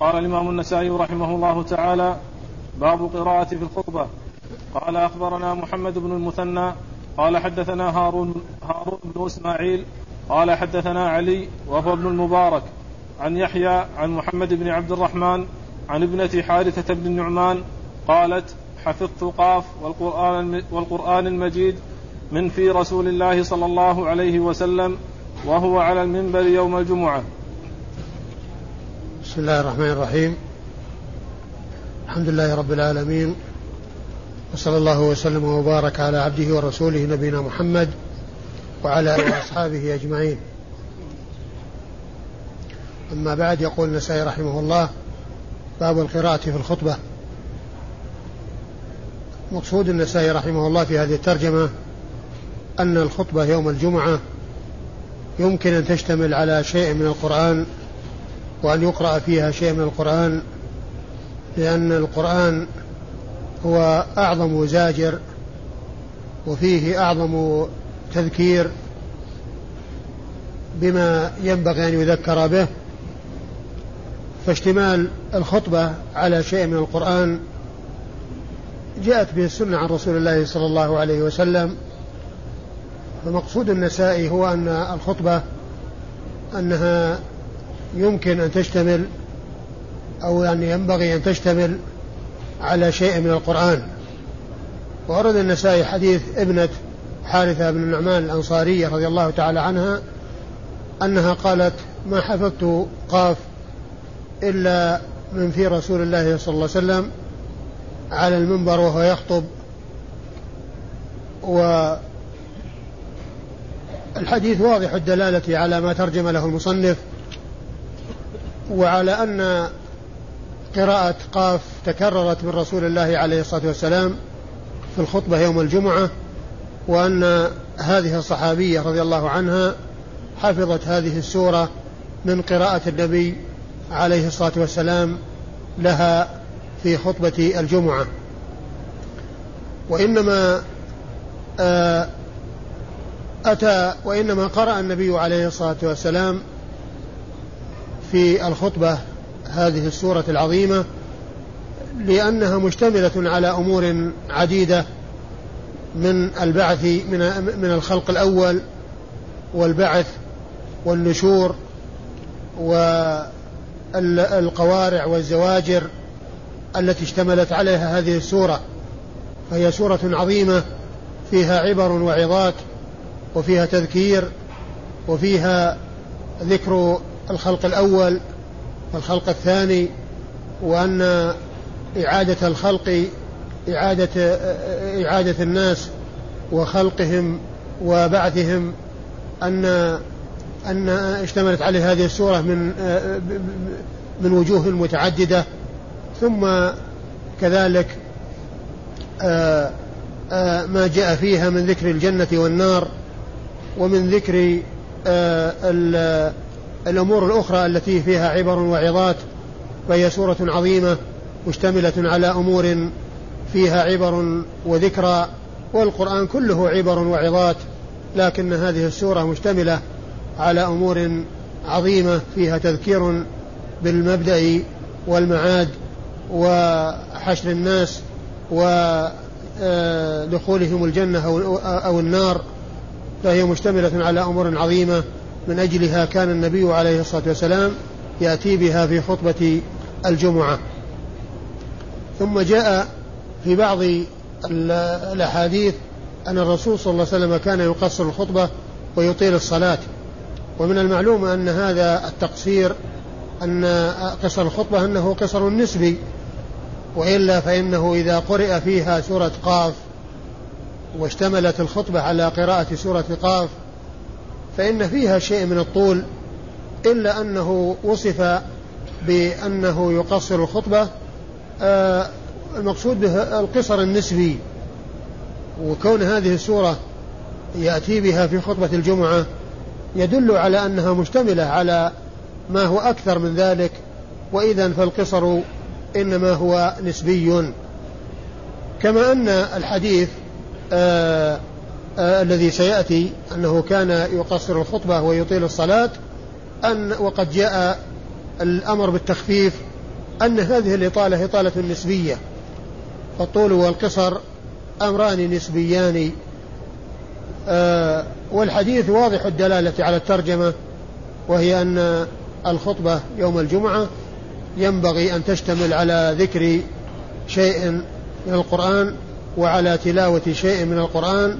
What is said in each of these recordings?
قال الإمام النسائي رحمه الله تعالى باب قراءة في الخطبة. قال أخبرنا محمد بن المثنى. قال حدثنا هارون هارون بن إسماعيل. قال حدثنا علي وهو ابن المبارك. عن يحيى عن محمد بن عبد الرحمن. عن ابنة حارثة بن النعمان. قالت حفظت قاف والقرآن, والقرآن المجيد من في رسول الله صلى الله عليه وسلم وهو على المنبر يوم الجمعة. بسم الله الرحمن الرحيم. الحمد لله رب العالمين. وصلى الله وسلم وبارك على عبده ورسوله نبينا محمد وعلى آله وأصحابه أجمعين. أما بعد يقول النسائي رحمه الله باب القراءة في الخطبة. مقصود النسائي رحمه الله في هذه الترجمة أن الخطبة يوم الجمعة يمكن أن تشتمل على شيء من القرآن وأن يقرأ فيها شيء من القرآن لأن القرآن هو أعظم زاجر وفيه أعظم تذكير بما ينبغي أن يذكر به. فاشتمال الخطبة على شيء من القرآن جاءت به السنة عن رسول الله صلى الله عليه وسلم. فمقصود النسائي هو أن الخطبة أنها يمكن أن تشتمل أو يعني ينبغي أن تشتمل على شيء من القرآن. وأرد النسائي حديث ابنة حارثة بن النعمان الأنصارية رضي الله تعالى عنها أنها قالت ما حفظت قاف إلا من في رسول الله صلى الله عليه وسلم على المنبر وهو يخطب. والحديث واضح الدلالة على ما ترجم له المصنف وعلى أن قراءة قاف تكررت من رسول الله عليه الصلاة والسلام في الخطبة يوم الجمعة وأن هذه الصحابية رضي الله عنها حفظت هذه السورة من قراءة النبي عليه الصلاة والسلام لها في خطبة الجمعة. وإنما آه، أتى وإنما قرأ النبي عليه الصلاة والسلام في الخطبة هذه السورة العظيمة لأنها مشتملة على أمور عديدة من البعث من من الخلق الأول والبعث والنشور والقوارع والزواجر التي اشتملت عليها هذه السورة. فهي سورة عظيمة فيها عبر وعظات وفيها تذكير وفيها ذكر الخلق الأول والخلق الثاني وأن إعادة الخلق إعادة إعادة الناس وخلقهم وبعثهم أن أن اشتملت عليه هذه السورة من من وجوه متعددة. ثم كذلك ما جاء فيها من ذكر الجنة والنار ومن ذكر الأمور الأخرى التي فيها عبر وعظات فهي سورة عظيمة مشتملة على أمور فيها عبر وذكرى والقرآن كله عبر وعظات لكن هذه السورة مشتملة على أمور عظيمة فيها تذكير بالمبدأ والمعاد وحشر الناس ودخولهم الجنة أو النار فهي مشتملة على أمور عظيمة. من أجلها كان النبي عليه الصلاة والسلام يأتي بها في خطبة الجمعة. ثم جاء في بعض الأحاديث أن الرسول صلى الله عليه وسلم كان يقصر الخطبة ويطيل الصلاة. ومن المعلوم أن هذا التقصير أن قصر الخطبة أنه قصر نسبي وإلا فإنه إذا قرئ فيها سورة قاف واشتملت الخطبة على قراءة سورة قاف فإن فيها شيء من الطول إلا أنه وصف بأنه يقصر الخطبة آه المقصود به القصر النسبي. وكون هذه السورة يأتي بها في خطبة الجمعة يدل على أنها مشتملة على ما هو أكثر من ذلك وإذا فالقصر إنما هو نسبي. كما أن الحديث آآ الذي سيأتي أنه كان يقصر الخطبة ويطيل الصلاة أن وقد جاء الأمر بالتخفيف أن هذه الإطالة إطالة نسبية فالطول والقصر أمران نسبيان. آه والحديث واضح الدلالة على الترجمة وهي أن الخطبة يوم الجمعة ينبغي أن تشتمل على ذكر شيء من القرآن وعلى تلاوة شيء من القرآن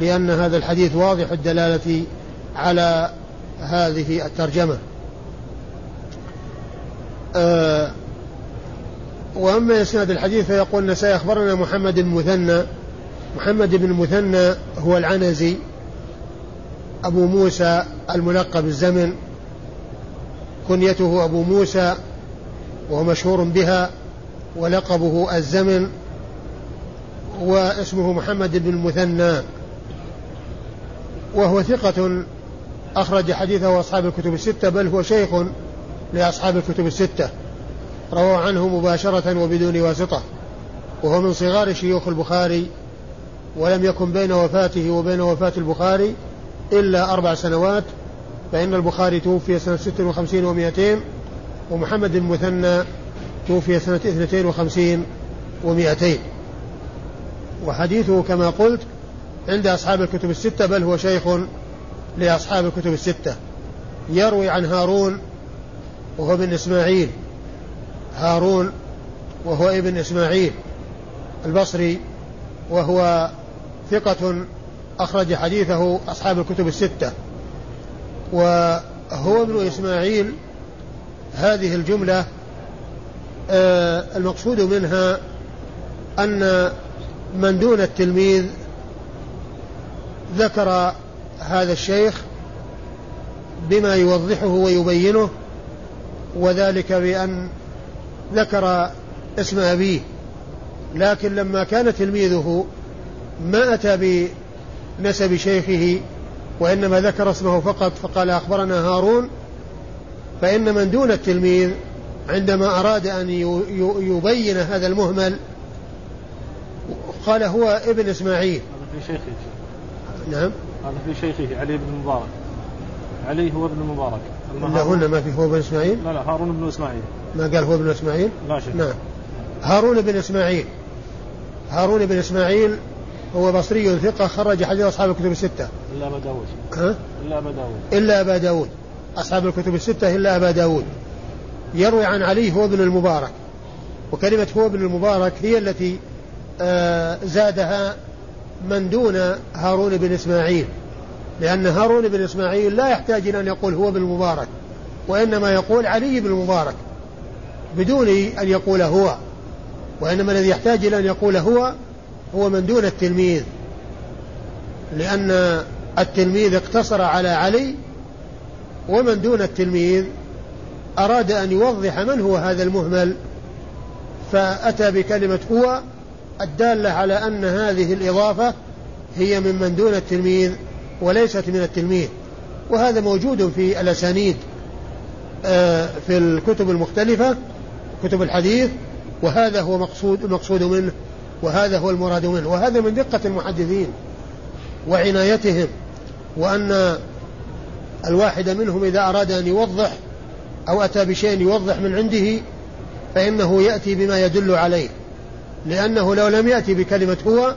لأن هذا الحديث واضح الدلالة على هذه الترجمة. أه وأما إسناد الحديث فيقول النسائي أخبرنا محمد بن مثنى محمد بن مثنى هو العنزي أبو موسى الملقب الزمن كنيته أبو موسى وهو مشهور بها ولقبه الزمن واسمه محمد بن المثنى وهو ثقة أخرج حديثه أصحاب الكتب الستة بل هو شيخ لأصحاب الكتب الستة. روى عنه مباشرة وبدون واسطة. وهو من صغار شيوخ البخاري ولم يكن بين وفاته وبين وفاة البخاري إلا أربع سنوات فإن البخاري توفي سنة ست وخمسين ومائتين ومحمد بن مثنى توفي سنة اثنتين وخمسين ومائتين وحديثه كما قلت عند أصحاب الكتب الستة بل هو شيخ لأصحاب الكتب الستة. يروي عن هارون وهو ابن إسماعيل. هارون وهو ابن إسماعيل. البصري وهو ثقة أخرج حديثه أصحاب الكتب الستة. وهو ابن إسماعيل هذه الجملة آه المقصود منها أن من دون التلميذ ذكر هذا الشيخ بما يوضحه ويبينه وذلك بأن ذكر اسم أبيه. لكن لما كان تلميذه ما أتى بنسب شيخه وإنما ذكر اسمه فقط فقال أخبرنا هارون فإن من دون التلميذ عندما أراد أن يبين هذا المهمل قال هو ابن إسماعيل. نعم. هذا في شيخه علي بن المبارك علي هو ابن المبارك لا هنا ما في؟ هو ابن إسماعيل؟ لا لا هارون بن إسماعيل. ما قال هو ابن إسماعيل؟ لا شيء نعم. هارون بن إسماعيل. هارون بن إسماعيل هو بصري ثقة خرج حديث أصحاب الكتب الستة. إلا أبا داود. ها؟ إلا أبا داود. إلا أبا داود. أصحاب الكتب الستة إلا أبا داود. يروي عن علي هو ابن المبارك. وكلمة هو ابن المبارك هي التي آه زادها من دون هارون بن إسماعيل لأن هارون بن إسماعيل لا يحتاج إلى أن يقول هو ابن المبارك وإنما يقول علي بن المبارك بدون أن يقول هو وإنما الذي يحتاج إلى أن يقول هو هو من دون التلميذ لأن التلميذ اقتصر على علي ومن دون التلميذ أراد أن يوضح من هو هذا المهمل فأتى بكلمة هو الدالة على أن هذه الإضافة هي من من دون التلميذ وليست من التلميذ. وهذا موجود في الأسانيد آه، في الكتب المختلفة كتب الحديث وهذا هو مقصود المقصود منه وهذا هو المراد منه. وهذا من دقة المحدثين وعنايتهم وأن الواحد منهم إذا أراد أن يوضح أو أتى بشيء يوضح من عنده فإنه يأتي بما يدل عليه. لأنه لو لم يأتي بكلمة هو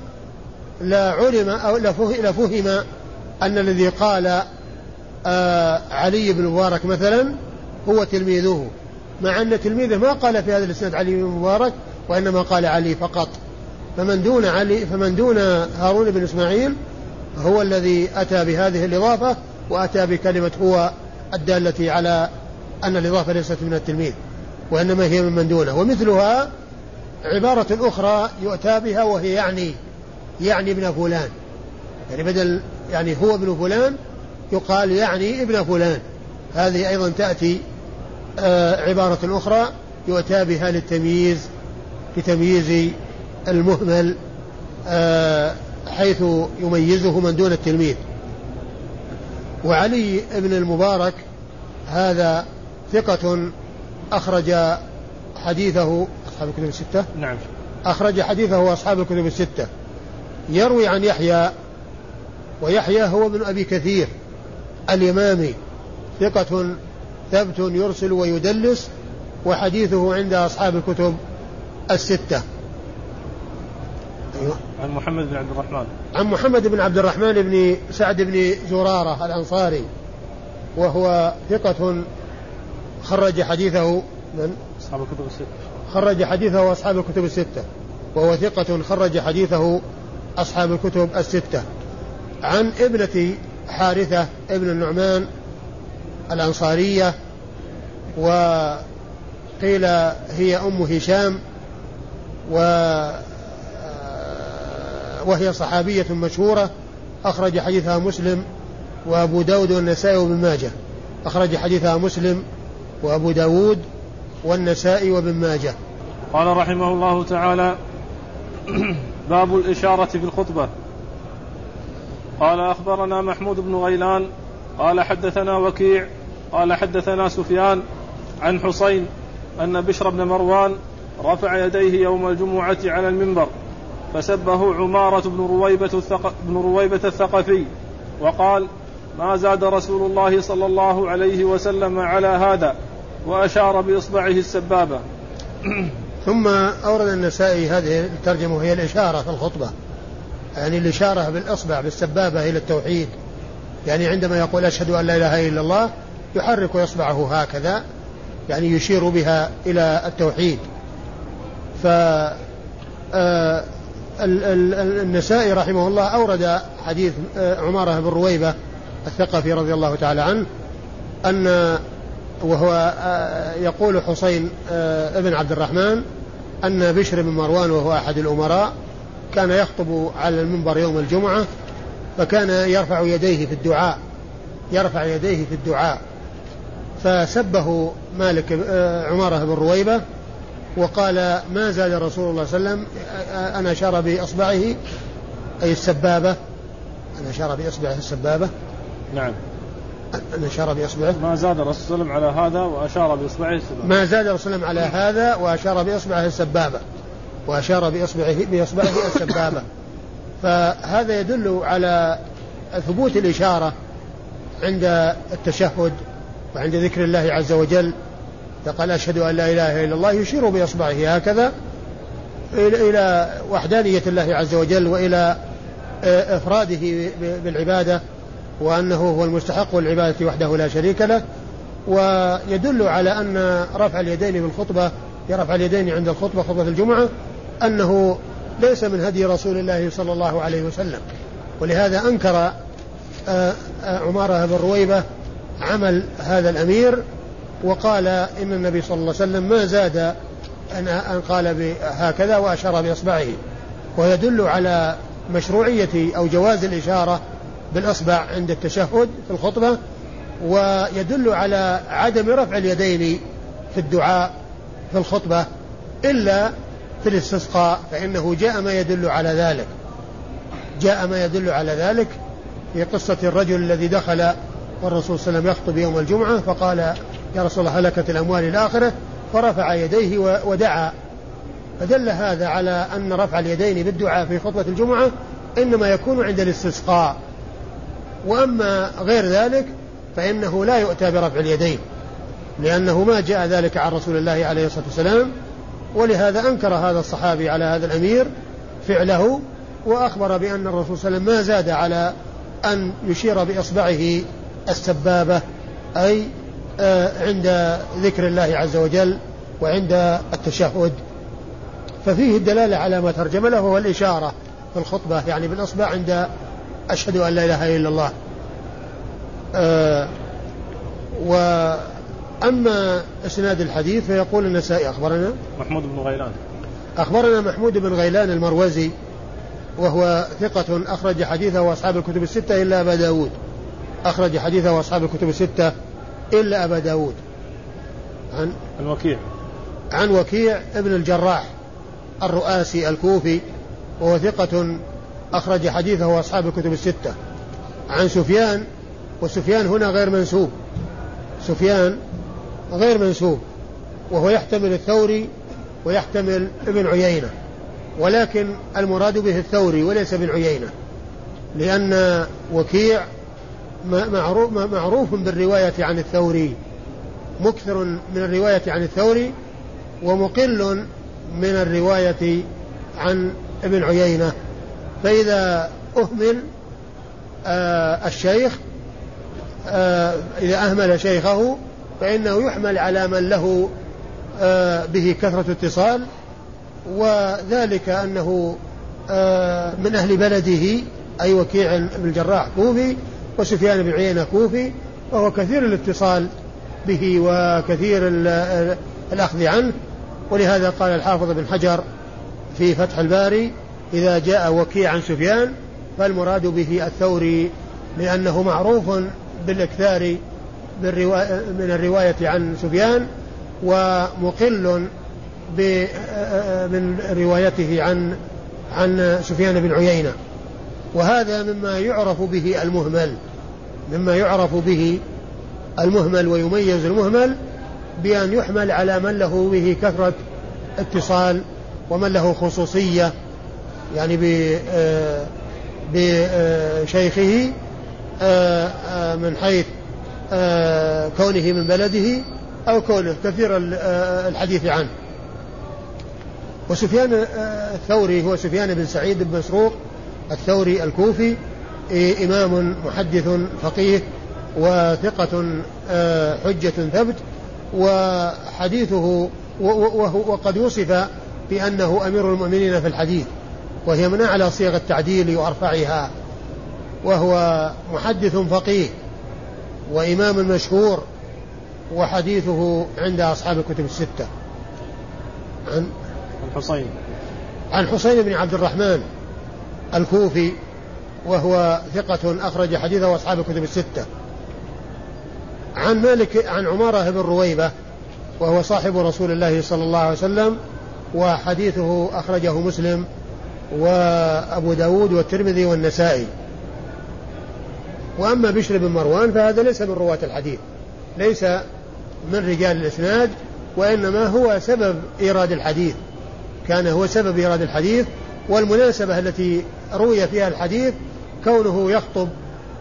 لا علم أو لفهم أن الذي قال آه علي بن مبارك مثلا هو تلميذه مع أن تلميذه ما قال في هذا الإسناد علي بن مبارك وإنما قال علي فقط. فمن دون علي فمن دون هارون بن إسماعيل هو الذي أتى بهذه الإضافة وأتى بكلمة هو الدالة على أن الإضافة ليست من التلميذ وإنما هي من من دونه. ومثلها عبارة أخرى يؤتى بها وهي يعني يعني ابن فلان. يعني بدل يعني هو ابن فلان يقال يعني ابن فلان. هذه أيضا تأتي آه عبارة أخرى يؤتى بها للتمييز لتمييز المهمل آه حيث يميزه من دون التلميذ. وعلي بن المبارك هذا ثقة أخرج حديثه أصحاب الكتب الستة؟ نعم. أخرج حديثه أصحاب الكتب الستة. يروي عن يحيى ويحيى هو ابن أبي كثير الإمامي ثقة ثبت يرسل ويدلس وحديثه عند أصحاب الكتب الستة. أيوة. عن محمد بن عبد الرحمن. عن محمد بن عبد الرحمن بن سعد بن زرارة الأنصاري وهو ثقة خرج حديثه من؟ أصحاب الكتب الستة. خرج حديثه أصحاب الكتب الستة وهو ثقة خرج حديثه أصحاب الكتب الستة. عن ابنة حارثة ابن النعمان الأنصارية وقيل هي أم هشام و وهي صحابية مشهورة. أخرج حديثها مسلم وأبو داود والنسائي وابن ماجه. أخرج حديثها مسلم وأبو داود والنسائي وابن ماجه. قال رحمه الله تعالى باب الإشارة في الخطبة. قال أخبرنا محمود بن غيلان قال حدثنا وكيع قال حدثنا سفيان عن حسين أن بشر بن مروان رفع يديه يوم الجمعة على المنبر فسبه عمارة بن رويبة, الثق... بن رويبة الثقفي وقال ما زاد رسول الله صلى الله عليه وسلم على هذا. وأشار بإصبعه السبابة. ثم أورد النسائي هذه الترجمة وهي الإشارة في الخطبة. يعني الإشارة بالإصبع بالسبابة إلى التوحيد. يعني عندما يقول أشهد أن لا إله إلا الله يحرك إصبعه هكذا يعني يشير بها إلى التوحيد. ف آه، النسائي رحمه الله أورد حديث آه، عمارة بن رويبة الثقفي رضي الله تعالى عنه أن وهو آه، يقول حسين ابن عبد الرحمن أن بشر بن مروان وهو أحد الأمراء كان يخطب على المنبر يوم الجمعة فكان يرفع يديه في الدعاء يرفع يديه في الدعاء. فسبه مالك آه، عمارة بن رويبة وقال ما زاد رسول الله صلى الله عليه وسلم أن أشار بإصبعه أي السبابة أن أشار بإصبعه السبابة. نعم. أشار بإصبعه. ما زاد الرسول صلى الله عليه وسلم على هذا وأشار بإصبعه السبابة. ما زاد الرسول صلى الله عليه وسلم على هذا وأشار بإصبعه السبابة. وأشار بإصبعه بإصبعه السبابة. فهذا يدل على ثبوت الإشارة عند التشهد وعند ذكر الله عز وجل. فقال أشهد أن لا إله إلا الله يشير بإصبعه هكذا إلى وحدانية الله عز وجل وإلى إفراده بالعبادة. وأنه هو المستحق للعبادة وحده لا شريك له ويدل على أن رفع اليدين في الخطبة رفع اليدين عند الخطبة خطبة الجمعة أنه ليس من هدي رسول الله صلى الله عليه وسلم. ولهذا أنكر آه، آه، عمارة بن رويبة عمل هذا الأمير وقال إن النبي صلى الله عليه وسلم ما زاد أن قال هكذا وأشار بإصبعه. ويدل على مشروعية أو جواز الإشارة بالإصبع عند التشهد في الخطبة ويدل على عدم رفع اليدين في الدعاء في الخطبة إلا في الاستسقاء فإنه جاء ما يدل على ذلك. جاء ما يدل على ذلك في قصة الرجل الذي دخل والرسول صلى الله عليه وسلم يخطب يوم الجمعة فقال يا رسول الله هلكت الأموال إلى آخره فرفع يديه ودعا. فدل هذا على أن رفع اليدين بالدعاء في خطبة الجمعة إنما يكون عند الاستسقاء. وأما غير ذلك فإنه لا يؤتى برفع اليدين لأنه ما جاء ذلك عن رسول الله عليه الصلاة والسلام ولهذا أنكر هذا الصحابي على هذا الأمير فعله وأخبر بأن الرسول صلى الله عليه وسلم ما زاد على أن يشير بإصبعه السبابة أي آه، عند ذكر الله عز وجل وعند التشهد. ففيه الدلالة على ما ترجم له هو الإشارة في الخطبة يعني بالإصبع عند أشهد أن لا إله إلا الله. آه وأما إسناد الحديث فيقول النسائي أخبرنا. محمود بن غيلان. أخبرنا محمود بن غيلان المروزي وهو ثقة أخرج حديثه وأصحاب الكتب الستة إلا أبا داود. أخرج حديثه وأصحاب الكتب الستة إلا أبا داود. عن عن وكيع عن وكيع ابن الجراح الرؤاسي الكوفي وهو ثقة أخرج حديثه وأصحاب الكتب الستة. عن سفيان وسفيان هنا غير منسوب. سفيان غير منسوب وهو يحتمل الثوري ويحتمل ابن عيينة. ولكن المراد به الثوري وليس ابن عيينة لأن وكيع معروف, معروف بالرواية عن الثوري مكثر من الرواية عن الثوري ومقل من الرواية عن ابن عيينة. فإذا أهمل آه الشيخ آه إذا أهمل شيخه فإنه يحمل على من له آه به كثرة اتصال وذلك أنه آه من أهل بلده أي وكيع بن الجراح كوفي وسفيان بن عيينة كوفي وهو كثير الاتصال به وكثير الأخذ عنه. ولهذا قال الحافظ بن حجر في فتح الباري إذا جاء وكيع عن سفيان فالمراد به الثوري لأنه معروف بالإكثار من الرواية عن سفيان ومقل من روايته عن عن سفيان بن عيينة. وهذا مما يعرف به المهمل مما يعرف به المهمل ويميز المهمل بأن يحمل على من له به كثرة اتصال ومن له خصوصية يعني بشيخه آه، آه، من حيث آه، كونه من بلده أو كونه كثير الحديث عنه. وسفيان الثوري هو سفيان بن سعيد بن مسروق الثوري الكوفي إمام محدث فقيه وثقة حجة ثبت. وحديثه وقد وصف بأنه أمير المؤمنين في الحديث. وهي من أعلى صيغ التعديل وأرفعها. وهو محدث فقيه وإمام مشهور وحديثه عند أصحاب الكتب الستة. عن الحصين عن حسين بن عبد الرحمن الكوفي وهو ثقة أخرج حديثه أصحاب الكتب الستة. عن مالك عن عمارة بن رويبة وهو صاحب رسول الله صلى الله عليه وسلم وحديثه أخرجه مسلم وأبو داود والترمذي والنسائي. وأما بشر بن مروان فهذا ليس من رواة الحديث ليس من رجال الإسناد وإنما هو سبب إيراد الحديث. كان هو سبب إيراد الحديث والمناسبة التي روي فيها الحديث كونه يخطب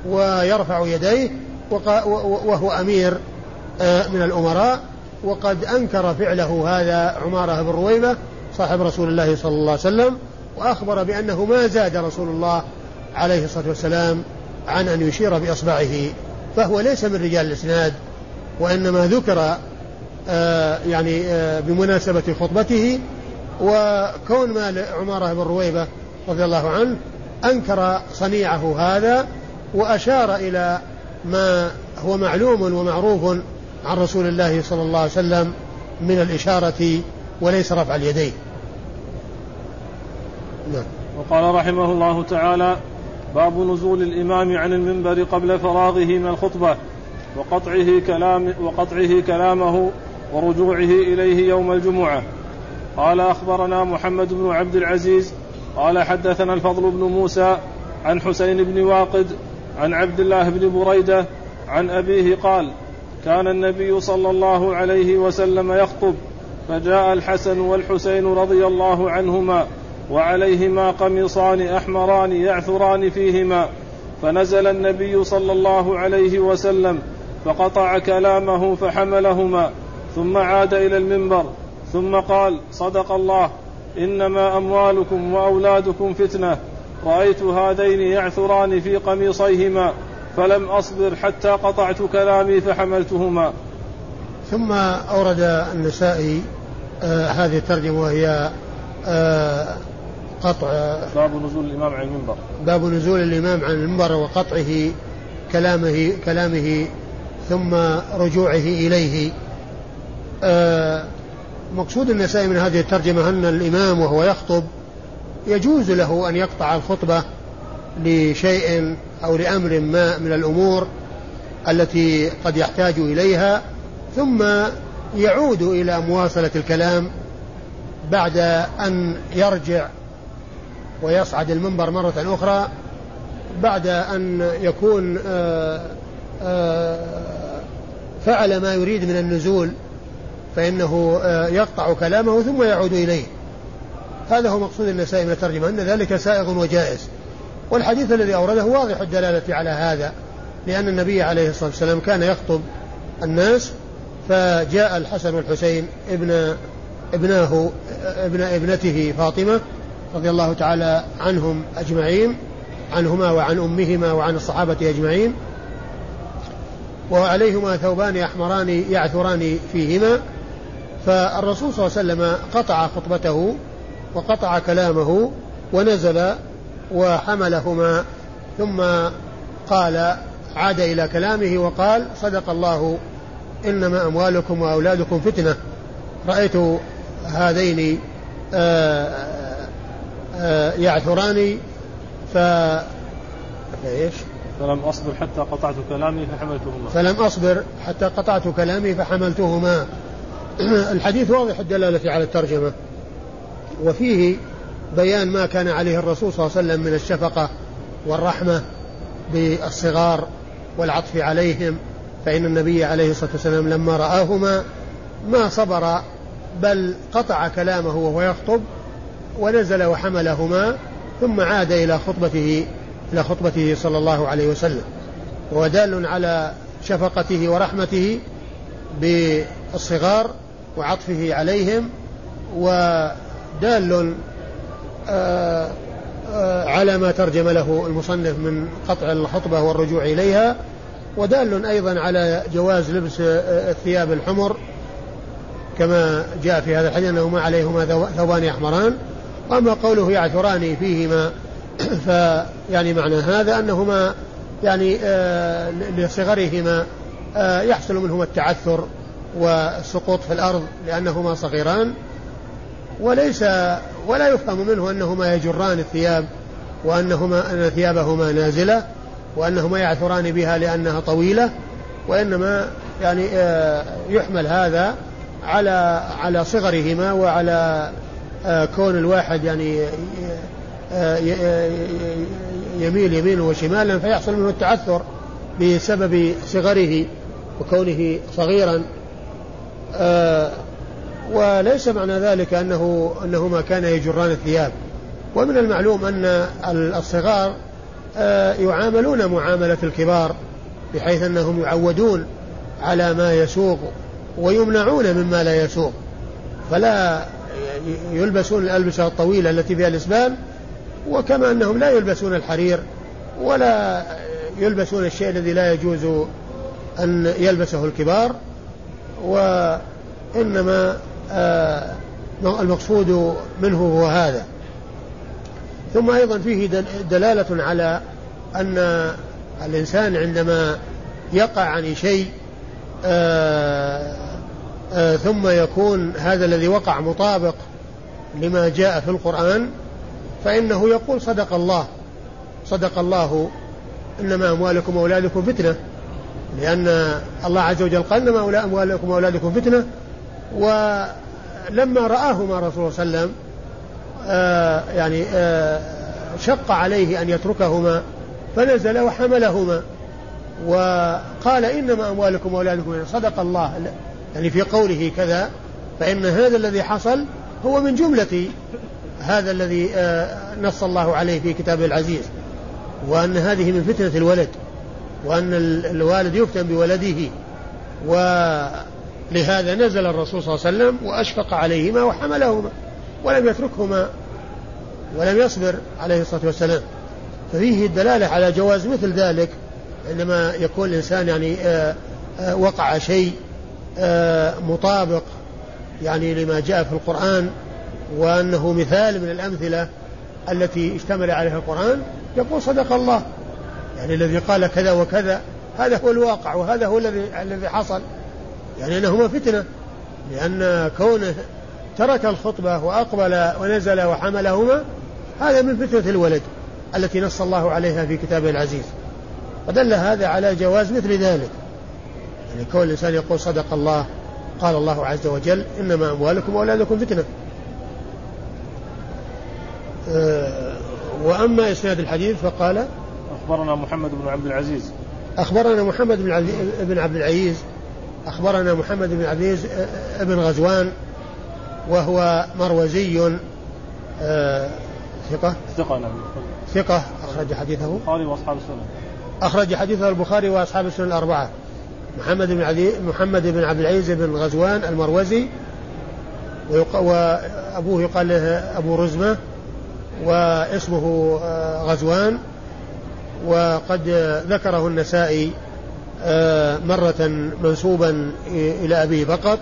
ويرفع يديه وهو أمير آه، من الأمراء وقد أنكر فعله هذا عمارة بن رويبة صاحب رسول الله صلى الله عليه وسلم وأخبر بأنه ما زاد رسول الله عليه الصلاة والسلام عن أن يشير بإصبعه فهو ليس من رجال الإسناد وإنما ذكر آه يعني آه بمناسبة خطبته وكون ما عمارة بن رويبة رضي الله عنه أنكر صنيعه هذا وأشار إلى ما هو معلوم ومعروف عن رسول الله صلى الله عليه وسلم من الإشارة وليس رفع اليدين. نعم. وقال رحمه الله تعالى باب نزول الإمام عن المنبر قبل فراغه من الخطبة وقطعه كلام وقطعه كلامه ورجوعه إليه يوم الجمعة. قال أخبرنا محمد بن عبد العزيز قال حدثنا الفضل بن موسى عن حسين بن واقد عن عبد الله بن بريدة عن أبيه قال كان النبي صلى الله عليه وسلم يخطب فجاء الحسن والحسين رضي الله عنهما وعليهما قميصان أحمران يعثران فيهما. فنزل النبي صلى الله عليه وسلم فقطع كلامه فحملهما ثم عاد إلى المنبر ثم قال صدق الله إنما أموالكم وأولادكم فتنة رأيت هذين يعثران في قميصيهما فلم أصبر حتى قطعت كلامي فحملتهما. ثم أورد النسائي آه هذه الترجمة وهي آه قطع باب نزول الإمام عن المنبر. باب نزول الإمام عن المنبر وقطعه كلامه كلامه ثم رجوعه إليه. آه مقصود النسائي من هذه الترجمة أن الإمام وهو يخطب يجوز له أن يقطع الخطبة لشيء أو لأمر ما من الأمور التي قد يحتاج إليها ثم يعود إلى مواصلة الكلام بعد أن يرجع ويصعد المنبر مرة أخرى بعد أن يكون آه، آه، فعل ما يريد من النزول فإنه آه، يقطع كلامه ثم يعود إليه. هذا هو مقصود النسائي من الترجمة أن ذلك سائغ وجائز. والحديث الذي أورده واضح الدلالة على هذا لأن النبي عليه الصلاة والسلام كان يخطب الناس فجاء الحسن والحسين ابن ابناه ابن ابنته فاطمة رضي الله تعالى عنهم أجمعين عنهما وعن أمهما وعن الصحابة أجمعين. وعليهما ثوبان أحمران يعثران فيهما. فالرسول صلى الله عليه وسلم قطع خطبته وقطع كلامه ونزل وحملهما. ثم قال عاد إلى كلامه وقال صدق الله إنما أموالكم وأولادكم فتنة. رأيت هذين آه، يعثران ف إيش؟ فلم أصبر حتى قطعت كلامي فحملتهما. فلم أصبر حتى قطعت كلامي فحملتهما. الحديث واضح الدلالة على الترجمة. وفيه بيان ما كان عليه الرسول صلى الله عليه وسلم من الشفقة والرحمة بالصغار والعطف عليهم فإن النبي عليه الصلاة والسلام لما رآهما ما صبر بل قطع كلامه وهو يخطب ونزل وحملهما ثم عاد إلى خطبته إلى خطبته صلى الله عليه وسلم. وهو دال على شفقته ورحمته بالصغار وعطفه عليهم ودال آه، آه، على ما ترجم له المصنف من قطع الخطبة والرجوع إليها ودال أيضا على جواز لبس آه، الثياب الحمر كما جاء في هذا الحديث أنهما عليهما ثوبان أحمران. وأما قوله يعثران فيهما فيعني معنى هذا أنهما يعني آه لصغرهما آه يحصل منهما التعثر والسقوط في الأرض لأنهما صغيران وليس ولا يفهم منه أنهما يجران الثياب وأنهما أن ثيابهما نازلة وأنهما يعثران بها لأنها طويلة وإنما يعني آه يحمل هذا على على صغرهما وعلى كون الواحد يعني آه، يميل يمينا وشمالا فيحصل منه التعثر بسبب صغره وكونه صغيرا. آه، وليس معنى ذلك أنه انهما كانا يجران الثياب. ومن المعلوم أن الصغار يعاملون معاملة الكبار بحيث أنهم يعودون على ما يسوق ويمنعون مما لا يسوق. فلا يلبسون الألبسة الطويلة التي فيها الإسبال وكما أنهم لا يلبسون الحرير ولا يلبسون الشيء الذي لا يجوز أن يلبسه الكبار وإنما آه، المقصود منه هو هذا. ثم أيضا فيه دلالة على أن الإنسان عندما يقع عن شيء آه، آه، ثم يكون هذا الذي وقع مطابق لما جاء في القرآن فإنه يقول صدق الله. صدق الله إنما أموالكم وأولادكم فتنة. لأن الله عز وجل قال إنما أموالكم وأولادكم فتنة. ولما رآهما رسول الله صلى الله عليه وسلم آه يعني آه شق عليه أن يتركهما فنزل وحملهما. وقال إنما أموالكم وأولادكم صدق الله. يعني في قوله كذا فإن هذا الذي حصل هو من جملة هذا الذي آه، نص الله عليه في كتابه العزيز وأن هذه من فتنة الولد وأن الوالد يفتن بولده ولهذا نزل الرسول صلى الله عليه وسلم وأشفق عليهما وحملهما ولم يتركهما ولم يصبر عليه الصلاة والسلام. ففيه الدلالة على جواز مثل ذلك عندما يكون الإنسان يعني آه، آه، وقع شيء مطابق يعني لما جاء في القرآن وأنه مثال من الأمثلة التي اشتمل عليها القرآن يقول صدق الله. يعني الذي قال كذا وكذا هذا هو الواقع وهذا هو الذي الذي حصل. يعني انهما فتنة لأن كونه ترك الخطبة وأقبل ونزل وحملهما هذا من فتنة الولد التي نص الله عليها في كتابه العزيز. ودل هذا على جواز مثل ذلك. يعني كون الإنسان يقول صدق الله قال الله عز وجل إنما أموالكم وأولادكم فتنة. أه وأما إسناد الحديث فقال أخبرنا محمد بن عبد العزيز. أخبرنا محمد بن عبد العزيز أخبرنا محمد بن عبد العزيز بن غزوان وهو مروزي أه ثقة. ثقة نعم ثقة أخرج حديثه. البخاري وأصحاب السنن أخرج حديثه البخاري وأصحاب السنن الأربعة. محمد بن علي محمد بن عبد العزيز بن غزوان المروزي وأبوه يقال له أبو رزمة واسمه آه، غزوان وقد ذكره النسائي آه، مرة منسوبا إلى أبيه فقط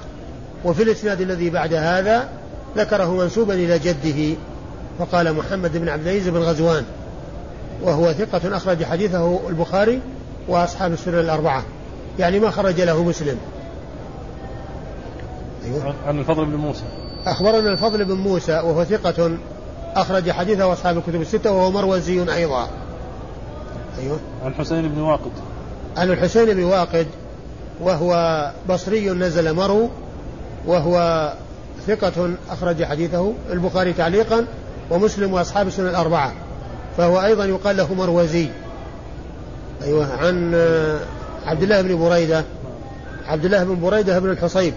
وفي الإسناد الذي بعد هذا ذكره منسوبا إلى جده فقال محمد بن عبد العزيز بن غزوان وهو ثقة أخرج حديثه البخاري وأصحاب السنن الأربعة. يعني ما خرج له مسلم. أيوة. عن الفضل بن موسى. أخبرنا الفضل بن موسى وهو ثقة أخرج حديثه أصحاب الكتب الستة وهو مروزي أيضا. أيوة. عن حسين بن واقد. عن الحسين بن واقد وهو بصري نزل مرو وهو ثقة أخرج حديثه البخاري تعليقا ومسلم وأصحاب السنن الأربعة. فهو أيضا يقال له مروزي. أيوة. عن عبد الله بن بريدة. عبد الله بن بريدة بن الحصيب.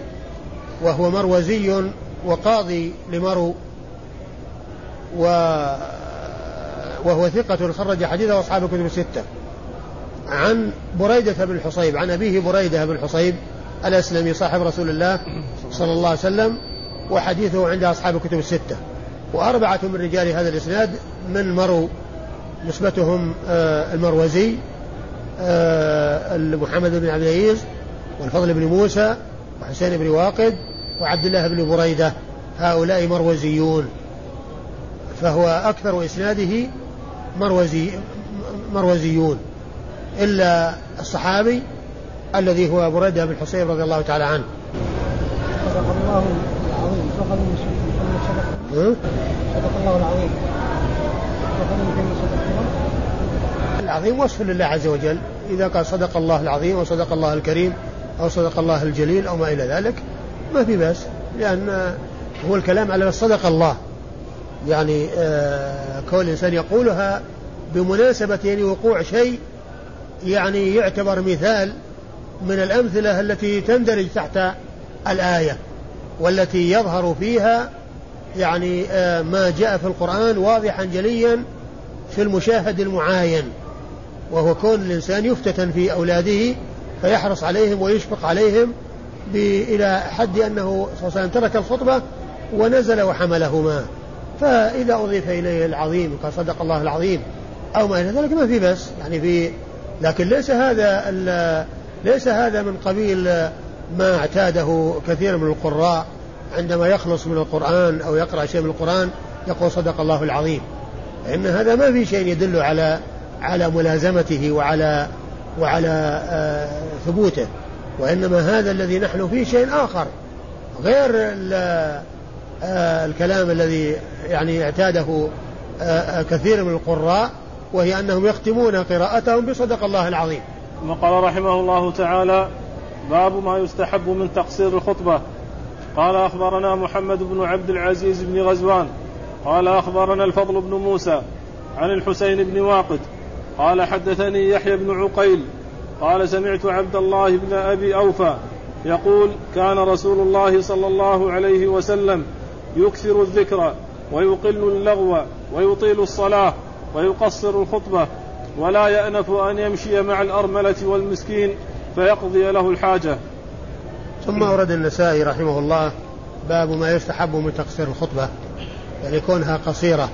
وهو مروزي وقاضي لمرو و وهو ثقة خرج حديثه أصحاب الكتب الستة. عن بريدة بن الحصيب عن أبيه بريدة بن الحصيب الأسلمي صاحب رسول الله صلى الله عليه وسلم وحديثه عند أصحاب الكتب الستة. وأربعة من رجال هذا الإسناد من مرو نسبتهم آه، المروزي محمد بن عبد العزيز والفضل بن موسى وحسين بن واقد وعبد الله بن بريدة. هؤلاء مروزيون. فهو أكثر إسناده مروزي مروزيون. إلا الصحابي الذي هو بريدة بن حصيب رضي الله تعالى عنه. صدق الله العظيم. صدق الله العظيم. العظيم. وصف لله عز وجل. إذا قال صدق الله العظيم أو صدق الله الكريم أو صدق الله الجليل أو ما إلى ذلك ما في بأس لأن هو الكلام على صدق الله. يعني آه كون الإنسان يقولها بمناسبة يعني وقوع شيء يعني يعتبر مثال من الأمثلة التي تندرج تحت الآية والتي يظهر فيها يعني آه ما جاء في القرآن واضحا جليا في المشاهد المعاين. وهو كون الإنسان يفتتن في أولاده فيحرص عليهم ويشفق عليهم إلى حد أنه صلى الله عليه وسلم ترك الخطبة ونزل وحملهما. فإذا أضيف إليه العظيم قال صدق الله العظيم أو ما إلى ذلك ما في بس. يعني في لكن ليس هذا ليس هذا من قبيل ما اعتاده كثير من القراء. عندما يخلص من القرآن أو يقرأ شيء من القرآن يقول صدق الله العظيم. إن هذا ما في شيء يدل على على ملازمته وعلى وعلى آه ثبوته وإنما هذا الذي نحن فيه شيء آخر غير آه الكلام الذي يعني اعتاده آه, كثير من القراء وهي أنهم يختمون قراءتهم بصدق الله العظيم. ثم قال رحمه الله تعالى باب ما يستحب من تقصير الخطبة. قال أخبرنا محمد بن عبد العزيز بن غزوان. قال أخبرنا الفضل بن موسى عن الحسين بن واقد. قال حدثني يحيى بن عقيل قال سمعت عبد الله بن أبي أوفى يقول كان رسول الله صلى الله عليه وسلم يكثر الذكر ويقل اللغو ويطيل الصلاة ويقصر الخطبة ولا يأنف أن يمشي مع الأرملة والمسكين فيقضي له الحاجة. ثم أورد النسائي رحمه الله باب ما يستحب من تقصير الخطبة يعني كونها قصيرة.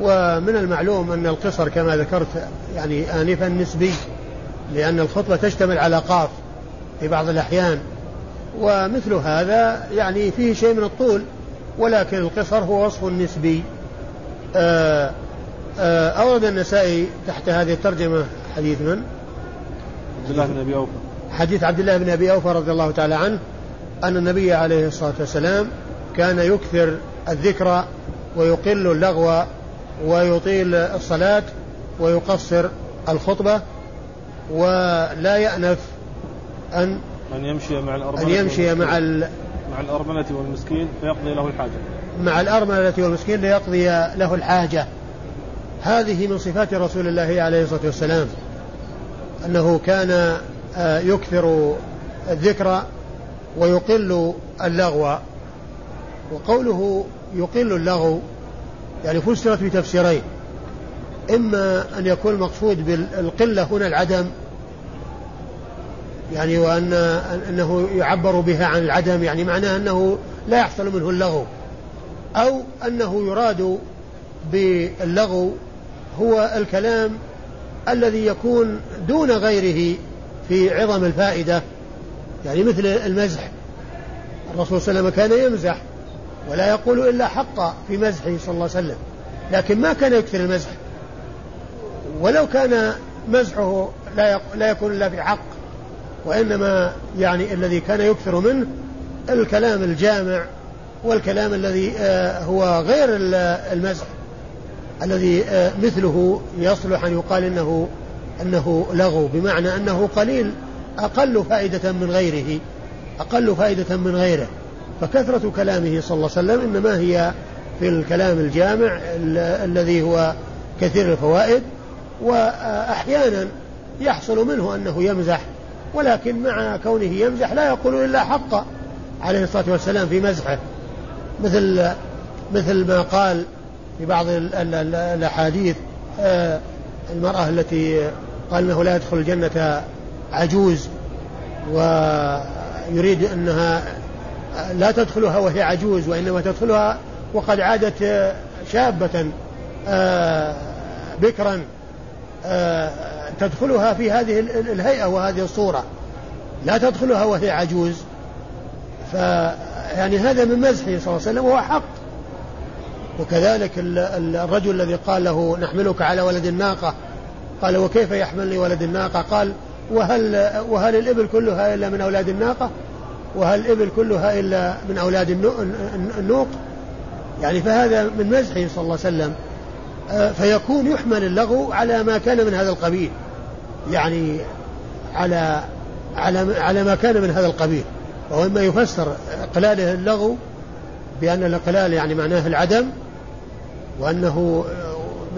ومن المعلوم أن القصر كما ذكرت يعني آنفا نسبي لأن الخطبة تشتمل على قاف في بعض الأحيان. ومثل هذا يعني فيه شيء من الطول ولكن القصر هو وصف نسبي. آه، آه، أورد النسائي تحت هذه الترجمة حديث من؟ عبد الله بن أبي أوفى. حديث عبد الله بن أبي أوفى رضي الله تعالى عنه أن النبي عليه الصلاة والسلام كان يكثر الذكر ويقل اللغو ويطيل الصلاة ويقصر الخطبة ولا يأنف أن أن يمشي مع الأرملة أن يمشي مع مع الأرملة والمسكين فيقضي له الحاجة. مع الأرملة والمسكين ليقضي له الحاجة. هذه من صفات رسول الله عليه الصلاة والسلام أنه كان آه، يكثر الذكر ويقل اللغو. وقوله يقل اللغو يعني فسرت بتفسيرين. إما أن يكون المقصود بالقلة هنا العدم يعني وأن أنه يعبر بها عن العدم يعني معناه أنه لا يحصل منه اللغو. أو أنه يراد باللغو هو الكلام الذي يكون دون غيره في عظم الفائدة يعني مثل المزح. الرسول صلى الله عليه وسلم كان يمزح. ولا يقول إلا حقا في مزحه صلى الله عليه وسلم. لكن ما كان يكثر المزح. ولو كان مزحه لا لا يكون إلا في حق. وإنما يعني الذي كان يكثر منه الكلام الجامع والكلام الذي آه، هو غير المزح. الذي آه، مثله يصلح أن يقال إنه أنه لغو بمعنى أنه قليل أقل فائدة من غيره أقل فائدة من غيره. فكثرة كلامه صلى الله عليه وسلم إنما هي في الكلام الجامع الذي هو كثير الفوائد وأحيانا يحصل منه أنه يمزح ولكن مع كونه يمزح لا يقول إلا حقا عليه الصلاة والسلام في مزحه. مثل مثل ما قال في بعض الأحاديث آه، المرأة التي قال إنه لا يدخل الجنة عجوز ويريد أنها لا تدخلها وهي عجوز وإنما تدخلها وقد عادت شابة آه، بكرا آه، تدخلها في هذه الهيئة وهذه الصورة. لا تدخلها وهي عجوز. فيعني هذا من مزحه صلى الله عليه وسلم وهو حق. وكذلك الرجل الذي قال له نحملك على ولد الناقة قال وكيف يحملني ولد الناقة؟ قال وهل وهل الإبل كلها إلا من أولاد الناقة؟ وهل الإبل كلها إلا من أولاد النوق؟ يعني فهذا من مزحه صلى الله عليه وسلم. آه، فيكون يحمل اللغو على ما كان من هذا القبيل. يعني على على على ما كان من هذا القبيل. وهو إما يفسر إقلاله اللغو بأن الإقلال يعني معناه العدم وأنه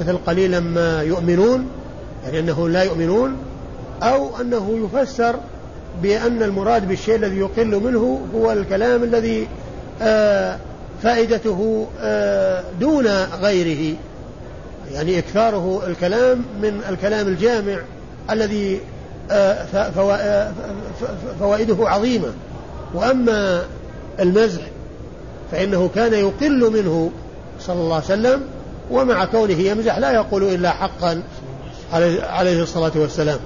مثل قليلا ما يؤمنون يعني أنه لا يؤمنون أو أنه يفسر بأن المراد بالشيء الذي يقل منه هو الكلام الذي آه فائدته آه دون غيره. يعني إكثاره الكلام من الكلام الجامع الذي آه، فوائده عظيمة. وأما المزح فإنه كان يقل منه صلى الله عليه وسلم ومع كونه يمزح لا يقول إلا حقا عليه الصلاة والسلام.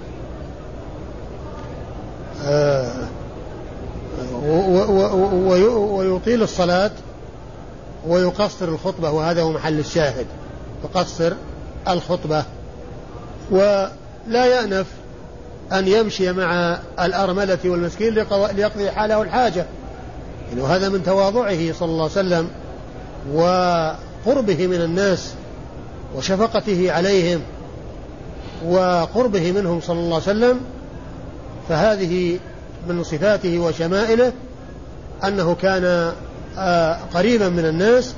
ويطيل الصلاة ويقصر الخطبة وهذا هو محل الشاهد. يقصر الخطبة. ولا يأنف أن يمشي مع الأرملة والمسكين ليقضي حاله الحاجة. يعني وهذا من تواضعه صلى الله عليه وسلم وقربه من الناس وشفقته عليهم وقربه منهم صلى الله عليه وسلم فهذه من صفاته وشمائله أنه كان آه، قريبا من الناس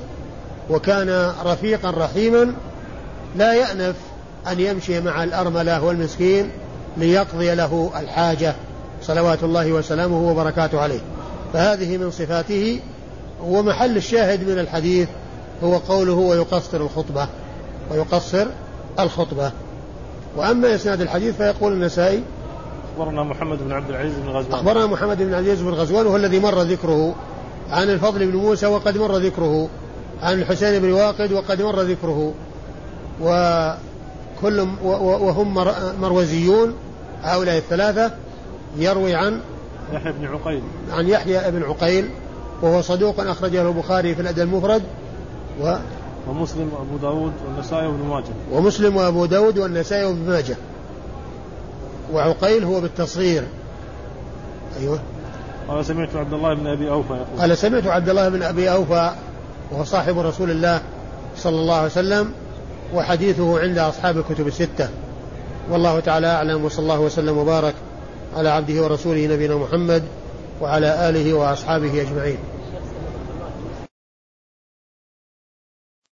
وكان رفيقا رحيما لا يأنف أن يمشي مع الأرملة والمسكين ليقضي له الحاجة صلوات الله وسلامه وبركاته عليه. فهذه من صفاته ومحل الشاهد من الحديث هو قوله ويقصر الخطبة ويقصر الخطبة. وأما إسناد الحديث فيقول النسائي أخبرنا محمد بن عبد العزيز بن غزوان. أخبرنا محمد بن عبد العزيز بن غزوان وهو الذي مر ذكره عن الفضل بن موسى وقد مر ذكره عن الحسين بن واقد وقد مر ذكره وكل وهم مروزيون هؤلاء الثلاثة يروي عن يحيى بن عقيل. عن يحيى بن عقيل وهو صدوق أخرجه البخاري في الأدب المفرد و ومسلم وأبو داود والنسائي وابن ماجه. ومسلم وأبو داود والنسائي وابن ماجه. وعقيل هو بالتصغير. أيوه. قال سمعت عبد الله بن أبي أوفى يقول. قال سمعت عبد الله بن أبي أوفى وهو صاحب رسول الله صلى الله عليه وسلم وحديثه عند أصحاب الكتب الستة. والله تعالى أعلم وصلى الله وسلم وبارك على عبده ورسوله نبينا محمد وعلى آله وأصحابه أجمعين.